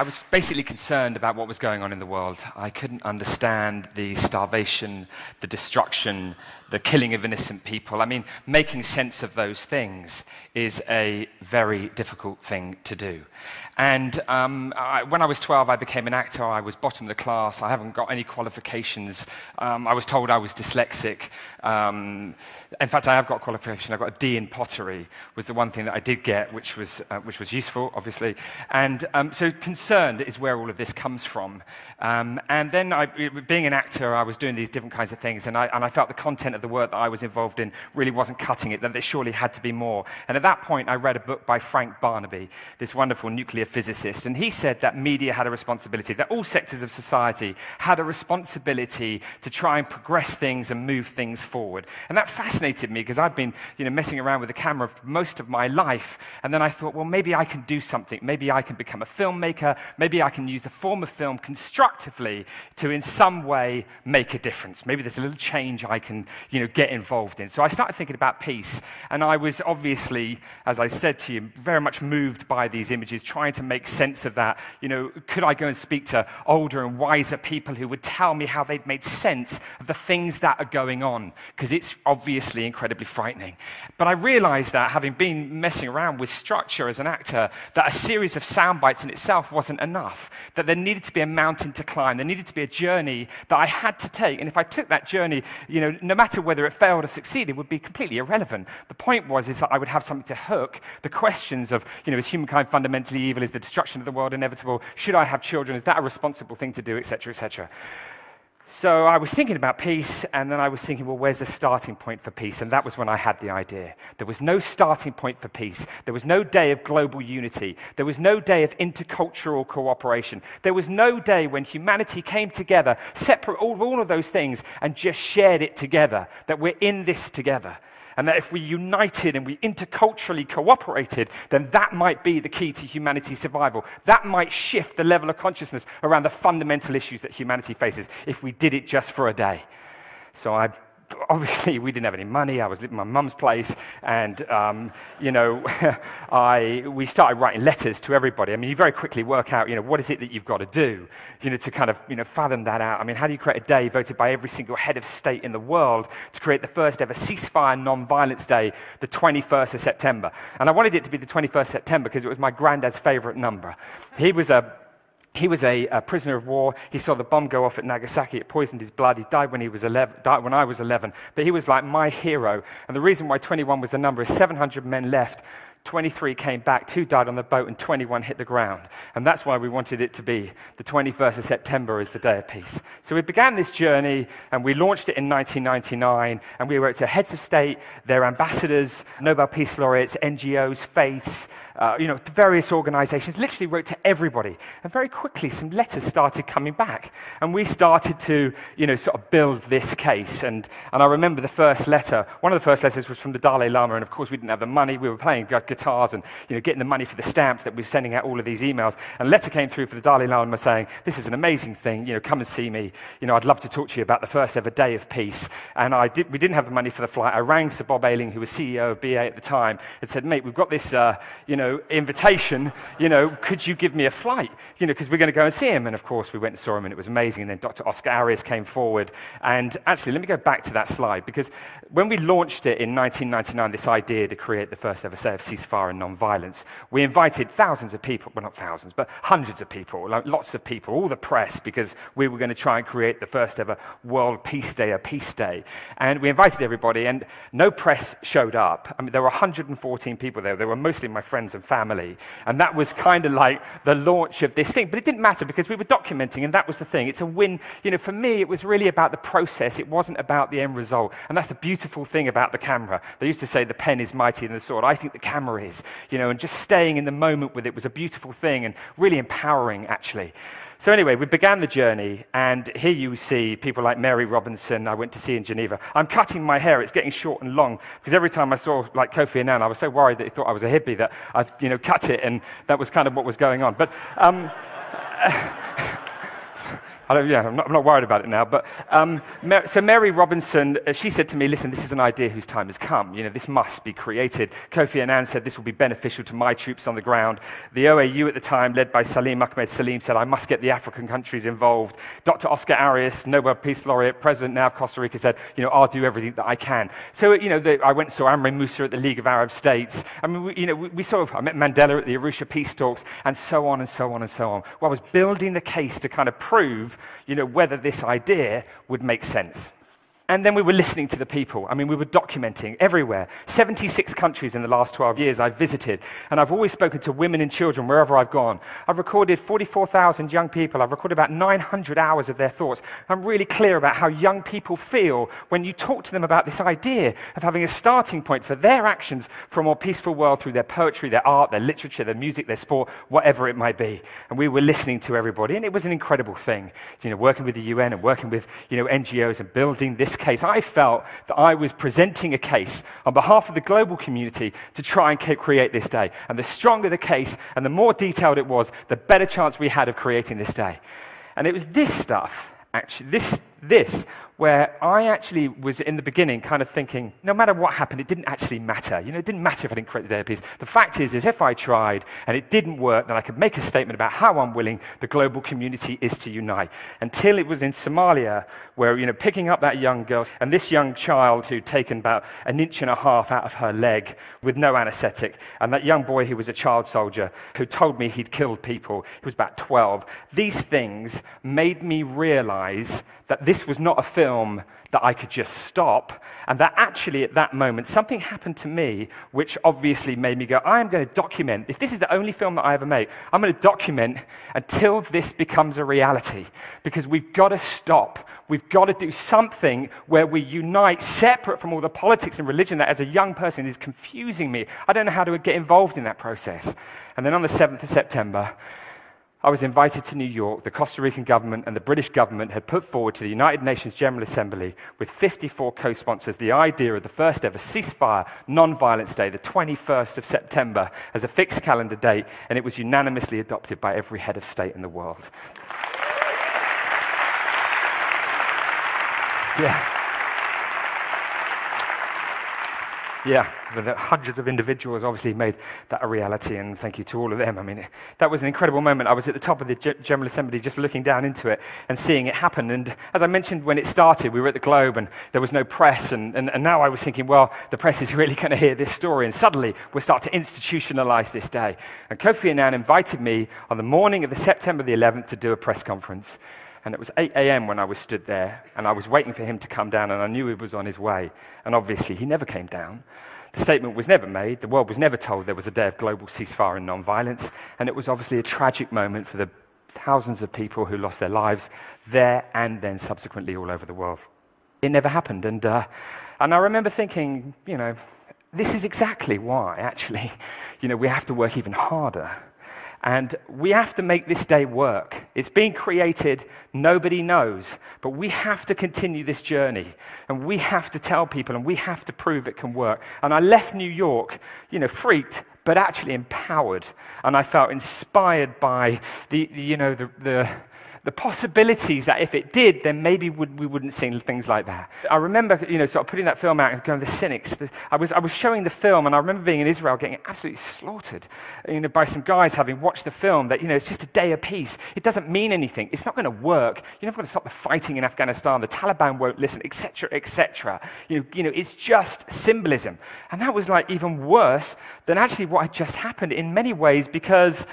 I was basically concerned about what was going on in the world. I couldn't understand the starvation, the destruction, the killing of innocent people. I mean, making sense of those things is a very difficult thing to do. And um, I, when I was 12, I became an actor. I was bottom of the class. I haven't got any qualifications. Um, I was told I was dyslexic. Um, in fact, I have got qualification. I got a D in pottery, was the one thing that I did get, which was, uh, which was useful, obviously. And um, so concerned is where all of this comes from. Um, and then, I, being an actor, I was doing these different kinds of things, and I, and I felt the content of the work that I was involved in really wasn't cutting it, that there surely had to be more. And at that point, I read a book by Frank Barnaby, this wonderful nuclear physicist, and he said that media had a responsibility, that all sectors of society had a responsibility to try and progress things and move things forward. And that fascinated me because I'd been you know, messing around with the camera for most of my life. And then I thought, well, maybe I can do something. Maybe I can become a filmmaker. Maybe I can use the form of film constructively to, in some way, make a difference. Maybe there's a little change I can you know, get involved in. So I started thinking about peace. And I was obviously, as I said to you, very much moved by these images, trying to make sense of that. You know, could I go and speak to older and wiser people who would tell me how they've made sense of the things that are going on? Because it's obviously incredibly frightening. But I realized that, having been messing around with structure as an actor, that a series of sound bites in itself wasn't enough. That there needed to be a mountain to climb. There needed to be a journey that I had to take. And if I took that journey, you know, no matter whether it failed or succeeded, it would be completely irrelevant. The point was is that I would have something to hook the questions of, you know, is humankind fundamentally evil? Is the destruction of the world inevitable? Should I have children? Is that a responsible thing to do, etc., etc.? So I was thinking about peace, and then I was thinking, well, where's the starting point for peace? And that was when I had the idea. There was no starting point for peace. There was no day of global unity. There was no day of intercultural cooperation. There was no day when humanity came together, separate all, all of those things, and just shared it together, that we're in this together. And that if we united and we interculturally cooperated, then that might be the key to humanity's survival. That might shift the level of consciousness around the fundamental issues that humanity faces if we did it just for a day. So I obviously we didn't have any money. I was living in my mum's place, and um, you know, I we started writing letters to everybody. I mean, you very quickly work out, you know, what is it that you've got to do, you know, to kind of you know fathom that out. I mean, how do you create a day voted by every single head of state in the world to create the first ever ceasefire non-violence day, the 21st of September? And I wanted it to be the 21st September because it was my granddad's favorite number. He was a he was a, a, prisoner of war. He saw the bomb go off at Nagasaki. It poisoned his blood. He died when, he was 11, died when I was 11. But he was like my hero. And the reason why 21 was the number is 700 men left 23 came back, two died on the boat, and 21 hit the ground. And that's why we wanted it to be the 21st of September as the Day of Peace. So we began this journey, and we launched it in 1999, and we wrote to heads of state, their ambassadors, Nobel Peace Laureates, NGOs, faiths, uh, you know, various organizations, literally wrote to everybody. And very quickly, some letters started coming back. And we started to, you know, sort of build this case. And, and I remember the first letter, one of the first letters was from the Dalai Lama, and of course, we didn't have the money. We were playing guitars and you know, getting the money for the stamps that we were sending out all of these emails. And a letter came through for the Dalai Lama saying, This is an amazing thing. You know, come and see me. You know, I'd love to talk to you about the first ever day of peace. And I did, we didn't have the money for the flight. I rang Sir Bob Ayling, who was CEO of BA at the time, and said, Mate, we've got this, uh, you know, invitation. You know, could you give me a flight? You know, because we're going to go and see him. And of course, we went and saw him, and it was amazing. And then Dr. Oscar Arias came forward. And actually, let me go back to that slide because when we launched it in 1999, this idea to create the first ever of ceasefire and non-violence, we invited thousands of people, well, not thousands, but hundreds of people, lots of people, all the press, because we were going to try and create the first ever World Peace Day, a peace day. And we invited everybody, and no press showed up. I mean, there were 114 people there. They were mostly my friends and family. And that was kind of like the launch of this thing. But it didn't matter because we were documenting, and that was the thing. It's a win. You know, for me, it was really about the process. It wasn't about the end result. And that's the beautiful thing about the camera. They used to say the pen is mightier than the sword. I think the camera is, you know, and just staying in the moment with it was a beautiful thing and really empowering, actually. So, anyway, we began the journey, and here you see people like Mary Robinson, I went to see in Geneva. I'm cutting my hair, it's getting short and long, because every time I saw like Kofi Annan, I was so worried that he thought I was a hippie that I, you know, cut it, and that was kind of what was going on. But, um, I don't, yeah, I'm not, I'm not, worried about it now. But um, so Mary Robinson, uh, she said to me, "Listen, this is an idea whose time has come. You know, this must be created." Kofi Annan said this will be beneficial to my troops on the ground. The OAU at the time, led by Salim Ahmed Salim, said, "I must get the African countries involved." Dr. Oscar Arias, Nobel Peace Laureate, President now of Costa Rica, said, "You know, I'll do everything that I can." So you know, the, I went and saw Amr Moussa at the League of Arab States. I mean, we, you know, we, we sort of I met Mandela at the Arusha peace talks, and so on and so on and so on. Well, I was building the case to kind of prove, you know, whether this idea would make sense. And then we were listening to the people. I mean, we were documenting everywhere. 76 countries in the last 12 years I've visited. And I've always spoken to women and children wherever I've gone. I've recorded 44,000 young people. I've recorded about 900 hours of their thoughts. I'm really clear about how young people feel when you talk to them about this idea of having a starting point for their actions for a more peaceful world through their poetry, their art, their literature, their music, their sport, whatever it might be. And we were listening to everybody. And it was an incredible thing. You know, working with the UN and working with, you know, NGOs and building this case, I felt that I was presenting a case on behalf of the global community to try and create this day. And the stronger the case and the more detailed it was, the better chance we had of creating this day. And it was this stuff, actually, this, this where I actually was in the beginning kind of thinking, no matter what happened, it didn't actually matter. You know, it didn't matter if I didn't create the day. The fact is, is if I tried and it didn't work, then I could make a statement about how unwilling the global community is to unite. Until it was in Somalia, where, you know, picking up that young girl and this young child who'd taken about an inch and a half out of her leg with no anesthetic, and that young boy who was a child soldier who told me he'd killed people, he was about 12. These things made me realize that this was not a film that I could just stop, and that actually at that moment something happened to me which obviously made me go, I am going to document, if this is the only film that I ever make, I'm going to document until this becomes a reality. Because we've got to stop. We've got to do something where we unite separate from all the politics and religion that as a young person is confusing me. I don't know how to get involved in that process. And then on the 7th of September, I was invited to New York. The Costa Rican government and the British government had put forward to the United Nations General Assembly, with 54 co sponsors, the idea of the first ever ceasefire, non violence day, the 21st of September, as a fixed calendar date, and it was unanimously adopted by every head of state in the world. Yeah. Yeah, the hundreds of individuals obviously made that a reality, and thank you to all of them. I mean, that was an incredible moment. I was at the top of the General Assembly just looking down into it and seeing it happen. And as I mentioned when it started, we were at the Globe and there was no press. And, and, and now I was thinking, well, the press is really going to hear this story. And suddenly we'll start to institutionalize this day. And Kofi Annan invited me on the morning of the September the 11th to do a press conference. And it was 8 a.m. when I was stood there, and I was waiting for him to come down, and I knew he was on his way. And obviously, he never came down. The statement was never made. The world was never told there was a day of global ceasefire and non-violence. And it was obviously a tragic moment for the thousands of people who lost their lives there and then subsequently all over the world. It never happened. And, uh, and I remember thinking, you know, this is exactly why, actually, you know, we have to work even harder and we have to make this day work. It's being created, nobody knows. But we have to continue this journey. And we have to tell people and we have to prove it can work. And I left New York, you know, freaked, but actually empowered. And I felt inspired by the, you know, the, the the possibilities that if it did, then maybe would, we wouldn't see things like that. I remember, you know, sort of putting that film out and going, to the cynics. The, I, was, I was showing the film, and I remember being in Israel getting absolutely slaughtered, you know, by some guys having watched the film that, you know, it's just a day of peace. It doesn't mean anything. It's not going to work. You're never going to stop the fighting in Afghanistan. The Taliban won't listen, etc., etc. You know, you know, it's just symbolism. And that was like even worse than actually what had just happened in many ways because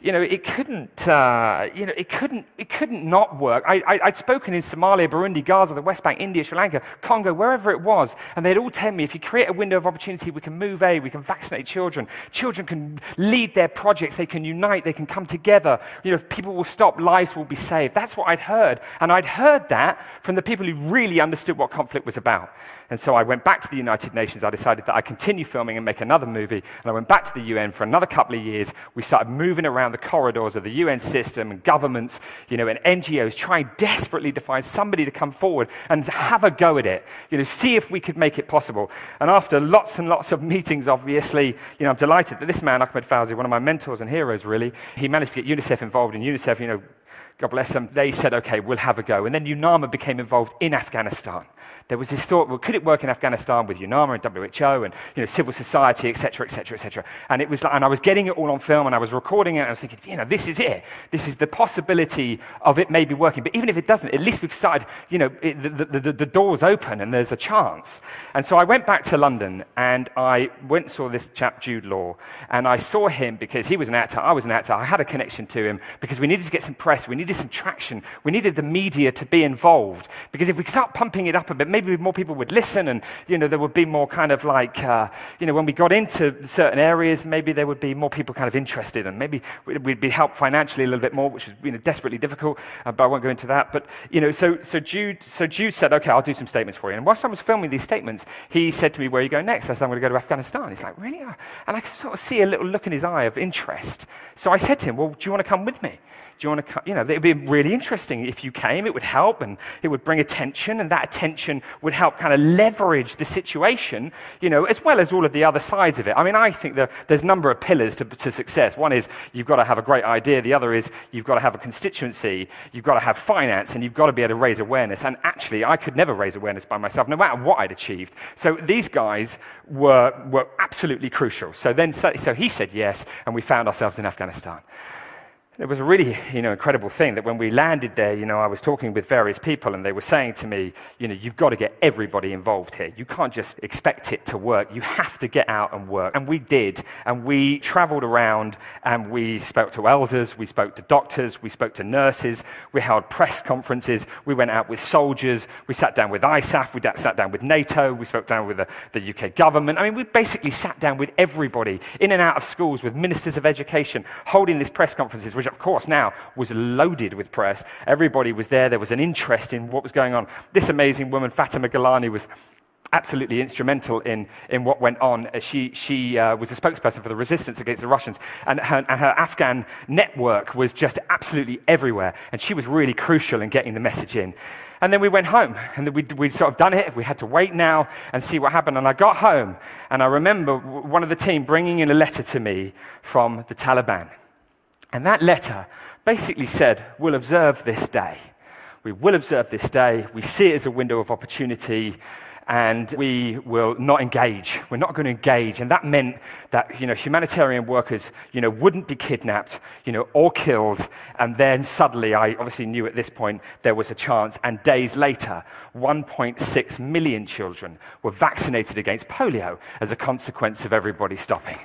you know, it couldn't, uh, you know, it couldn't, it couldn't not work. I, would spoken in Somalia, Burundi, Gaza, the West Bank, India, Sri Lanka, Congo, wherever it was, and they'd all tell me, if you create a window of opportunity, we can move aid, we can vaccinate children. Children can lead their projects, they can unite, they can come together. You know, people will stop, lives will be saved. That's what I'd heard, and I'd heard that from the people who really understood what conflict was about. And so I went back to the United Nations. I decided that I'd continue filming and make another movie. And I went back to the UN for another couple of years. We started moving around the corridors of the UN system and governments, you know, and NGOs, trying desperately to find somebody to come forward and have a go at it, you know, see if we could make it possible. And after lots and lots of meetings, obviously, you know, I'm delighted that this man, Ahmed Fawzi, one of my mentors and heroes, really, he managed to get UNICEF involved in UNICEF, you know, God bless them, they said, okay, we'll have a go. And then UNAMA became involved in Afghanistan there was this thought, well, could it work in Afghanistan with UNAMA and WHO and you know, civil society, et cetera, et cetera, et cetera? And, it was, and I was getting it all on film and I was recording it and I was thinking, you know, this is it. This is the possibility of it maybe working. But even if it doesn't, at least we've started, you know, it, the, the, the, the door's open and there's a chance. And so I went back to London and I went and saw this chap, Jude Law, and I saw him because he was an actor, I was an actor, I had a connection to him because we needed to get some press, we needed some traction, we needed the media to be involved. Because if we start pumping it up a bit, maybe more people would listen and, you know, there would be more kind of like, uh, you know, when we got into certain areas, maybe there would be more people kind of interested and maybe we'd be helped financially a little bit more, which was, you know, desperately difficult, uh, but I won't go into that. But, you know, so, so, Jude, so Jude said, okay, I'll do some statements for you. And whilst I was filming these statements, he said to me, where are you going next? I said, I'm going to go to Afghanistan. He's like, really? And I could sort of see a little look in his eye of interest. So I said to him, well, do you want to come with me? Do you want to come? You know, it would be really interesting if you came. It would help and it would bring attention, and that attention would help kind of leverage the situation, you know, as well as all of the other sides of it. I mean, I think there, there's a number of pillars to, to success. One is you've got to have a great idea, the other is you've got to have a constituency, you've got to have finance, and you've got to be able to raise awareness. And actually, I could never raise awareness by myself, no matter what I'd achieved. So these guys were, were absolutely crucial. So then, so, so he said yes, and we found ourselves in Afghanistan it was a really you know, incredible thing that when we landed there, you know, I was talking with various people and they were saying to me, you know, you've got to get everybody involved here. You can't just expect it to work. You have to get out and work. And we did. And we traveled around and we spoke to elders, we spoke to doctors, we spoke to nurses, we held press conferences, we went out with soldiers, we sat down with ISAF, we sat down with NATO, we spoke down with the, the UK government. I mean, we basically sat down with everybody in and out of schools with ministers of education holding these press conferences, which of course, now was loaded with press. Everybody was there. There was an interest in what was going on. This amazing woman, Fatima Gilani, was absolutely instrumental in, in what went on. She, she uh, was the spokesperson for the resistance against the Russians, and her, and her Afghan network was just absolutely everywhere. And she was really crucial in getting the message in. And then we went home, and we'd, we'd sort of done it. We had to wait now and see what happened. And I got home, and I remember one of the team bringing in a letter to me from the Taliban. And that letter basically said, We'll observe this day. We will observe this day. We see it as a window of opportunity and we will not engage. We're not going to engage. And that meant that, you know, humanitarian workers, you know, wouldn't be kidnapped, you know, or killed. And then suddenly, I obviously knew at this point there was a chance. And days later, 1.6 million children were vaccinated against polio as a consequence of everybody stopping.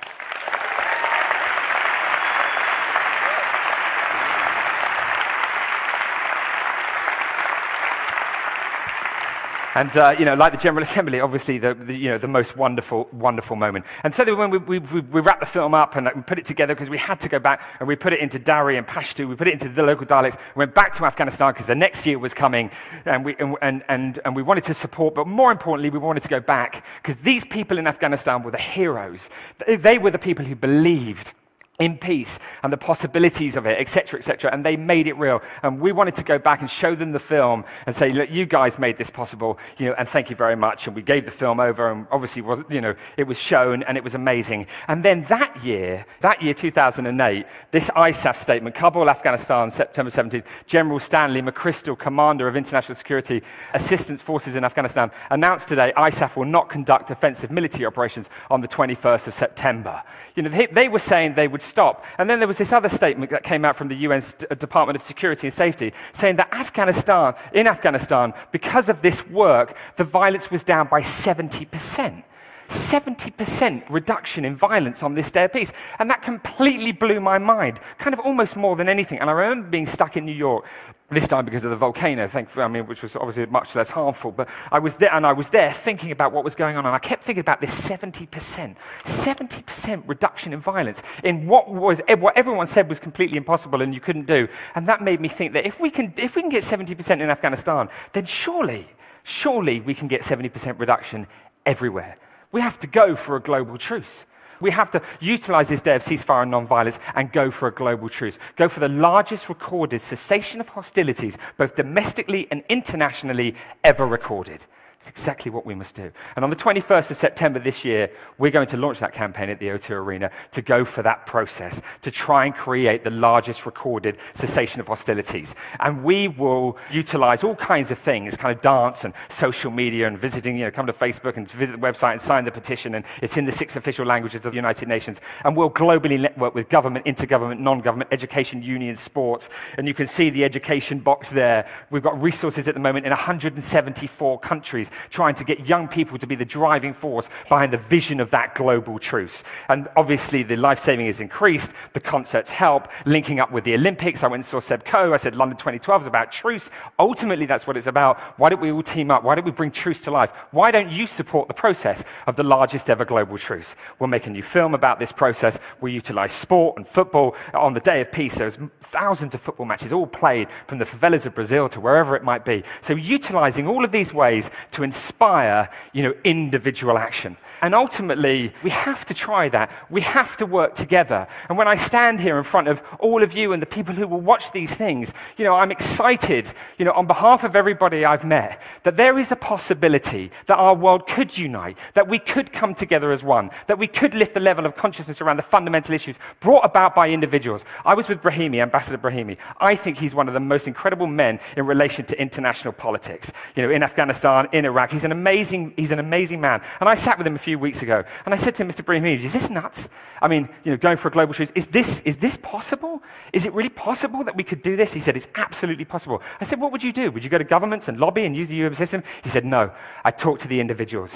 And, uh, you know, like the General Assembly, obviously the, the, you know, the most wonderful, wonderful moment. And so when we, we, we, we wrapped the film up and, and put it together because we had to go back and we put it into Dari and Pashto, we put it into the local dialects, we went back to Afghanistan because the next year was coming and we, and, and, and, and we wanted to support, but more importantly, we wanted to go back because these people in Afghanistan were the heroes. They were the people who believed in peace and the possibilities of it, etc., etc. And they made it real. And we wanted to go back and show them the film and say, look, you guys made this possible, you know, and thank you very much. And we gave the film over, and obviously, was, you know, it was shown and it was amazing. And then that year, that year, 2008, this ISAF statement, Kabul, Afghanistan, September 17th, General Stanley McChrystal, Commander of International Security Assistance Forces in Afghanistan, announced today ISAF will not conduct offensive military operations on the 21st of September. You know, they, they were saying they would stop. And then there was this other statement that came out from the UN uh, Department of Security and Safety saying that Afghanistan, in Afghanistan, because of this work, the violence was down by 70%. 70% reduction in violence on this day of peace. And that completely blew my mind, kind of almost more than anything. And I remember being stuck in New York this time because of the volcano, I mean, which was obviously much less harmful. But I was there, and I was there thinking about what was going on, and I kept thinking about this 70%, 70% reduction in violence in what was what everyone said was completely impossible and you couldn't do. And that made me think that if we can, if we can get 70% in Afghanistan, then surely Surely we can get 70% reduction everywhere. We have to go for a global truce. We have to utilize this day of ceasefire and non-violence and go for a global truce. Go for the largest recorded cessation of hostilities, both domestically and internationally, ever recorded. It's exactly what we must do. And on the 21st of September this year, we're going to launch that campaign at the O2 Arena to go for that process, to try and create the largest recorded cessation of hostilities. And we will utilize all kinds of things, kind of dance and social media and visiting, you know, come to Facebook and visit the website and sign the petition. And it's in the six official languages of the United Nations. And we'll globally network with government, intergovernment, non government, education, unions, sports. And you can see the education box there. We've got resources at the moment in 174 countries trying to get young people to be the driving force behind the vision of that global truce. And obviously, the life saving is increased, the concerts help, linking up with the Olympics. I went and saw Seb Coe. I said London 2012 is about truce. Ultimately, that's what it's about. Why don't we all team up? Why don't we bring truce to life? Why don't you support the process of the largest ever global truce? We'll make a new film about this process. We'll utilize sport and football. On the day of peace, there's thousands of football matches all played from the favelas of Brazil to wherever it might be. So, utilizing all of these ways to inspire, you know, individual action. And ultimately, we have to try that. We have to work together. And when I stand here in front of all of you and the people who will watch these things, you know, I'm excited, you know, on behalf of everybody I've met, that there is a possibility that our world could unite, that we could come together as one, that we could lift the level of consciousness around the fundamental issues brought about by individuals. I was with Brahimi, Ambassador Brahimi. I think he's one of the most incredible men in relation to international politics. You know, in Afghanistan, in Iraq, he's an amazing, he's an amazing man. And I sat with him a few weeks ago, and I said to Mr. Brahimi, is this nuts? I mean, you know, going for a global truce, is this, is this possible? Is it really possible that we could do this? He said, it's absolutely possible. I said, what would you do? Would you go to governments and lobby and use the UN system? He said, no. I talk to the individuals.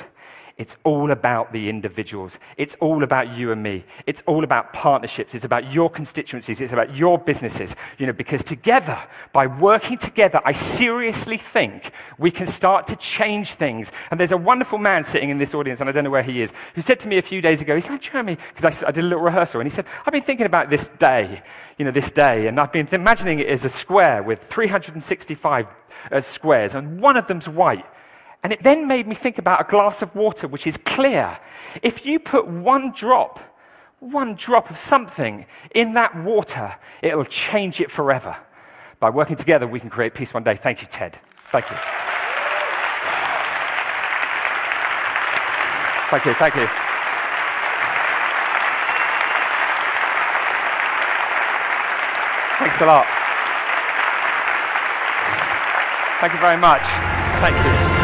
It's all about the individuals. It's all about you and me. It's all about partnerships. It's about your constituencies. It's about your businesses. You know, because together, by working together, I seriously think we can start to change things. And there's a wonderful man sitting in this audience, and I don't know where he is, who said to me a few days ago, he said, Jeremy, because I, I, did a little rehearsal, and he said, I've been thinking about this day, you know, this day, and I've been imagining it as a square with 365 uh, squares, and one of them's white. And it then made me think about a glass of water which is clear. If you put one drop, one drop of something in that water, it'll change it forever. By working together, we can create peace one day. Thank you, Ted. Thank you. Thank you, thank you. Thanks a lot. Thank you very much. Thank you.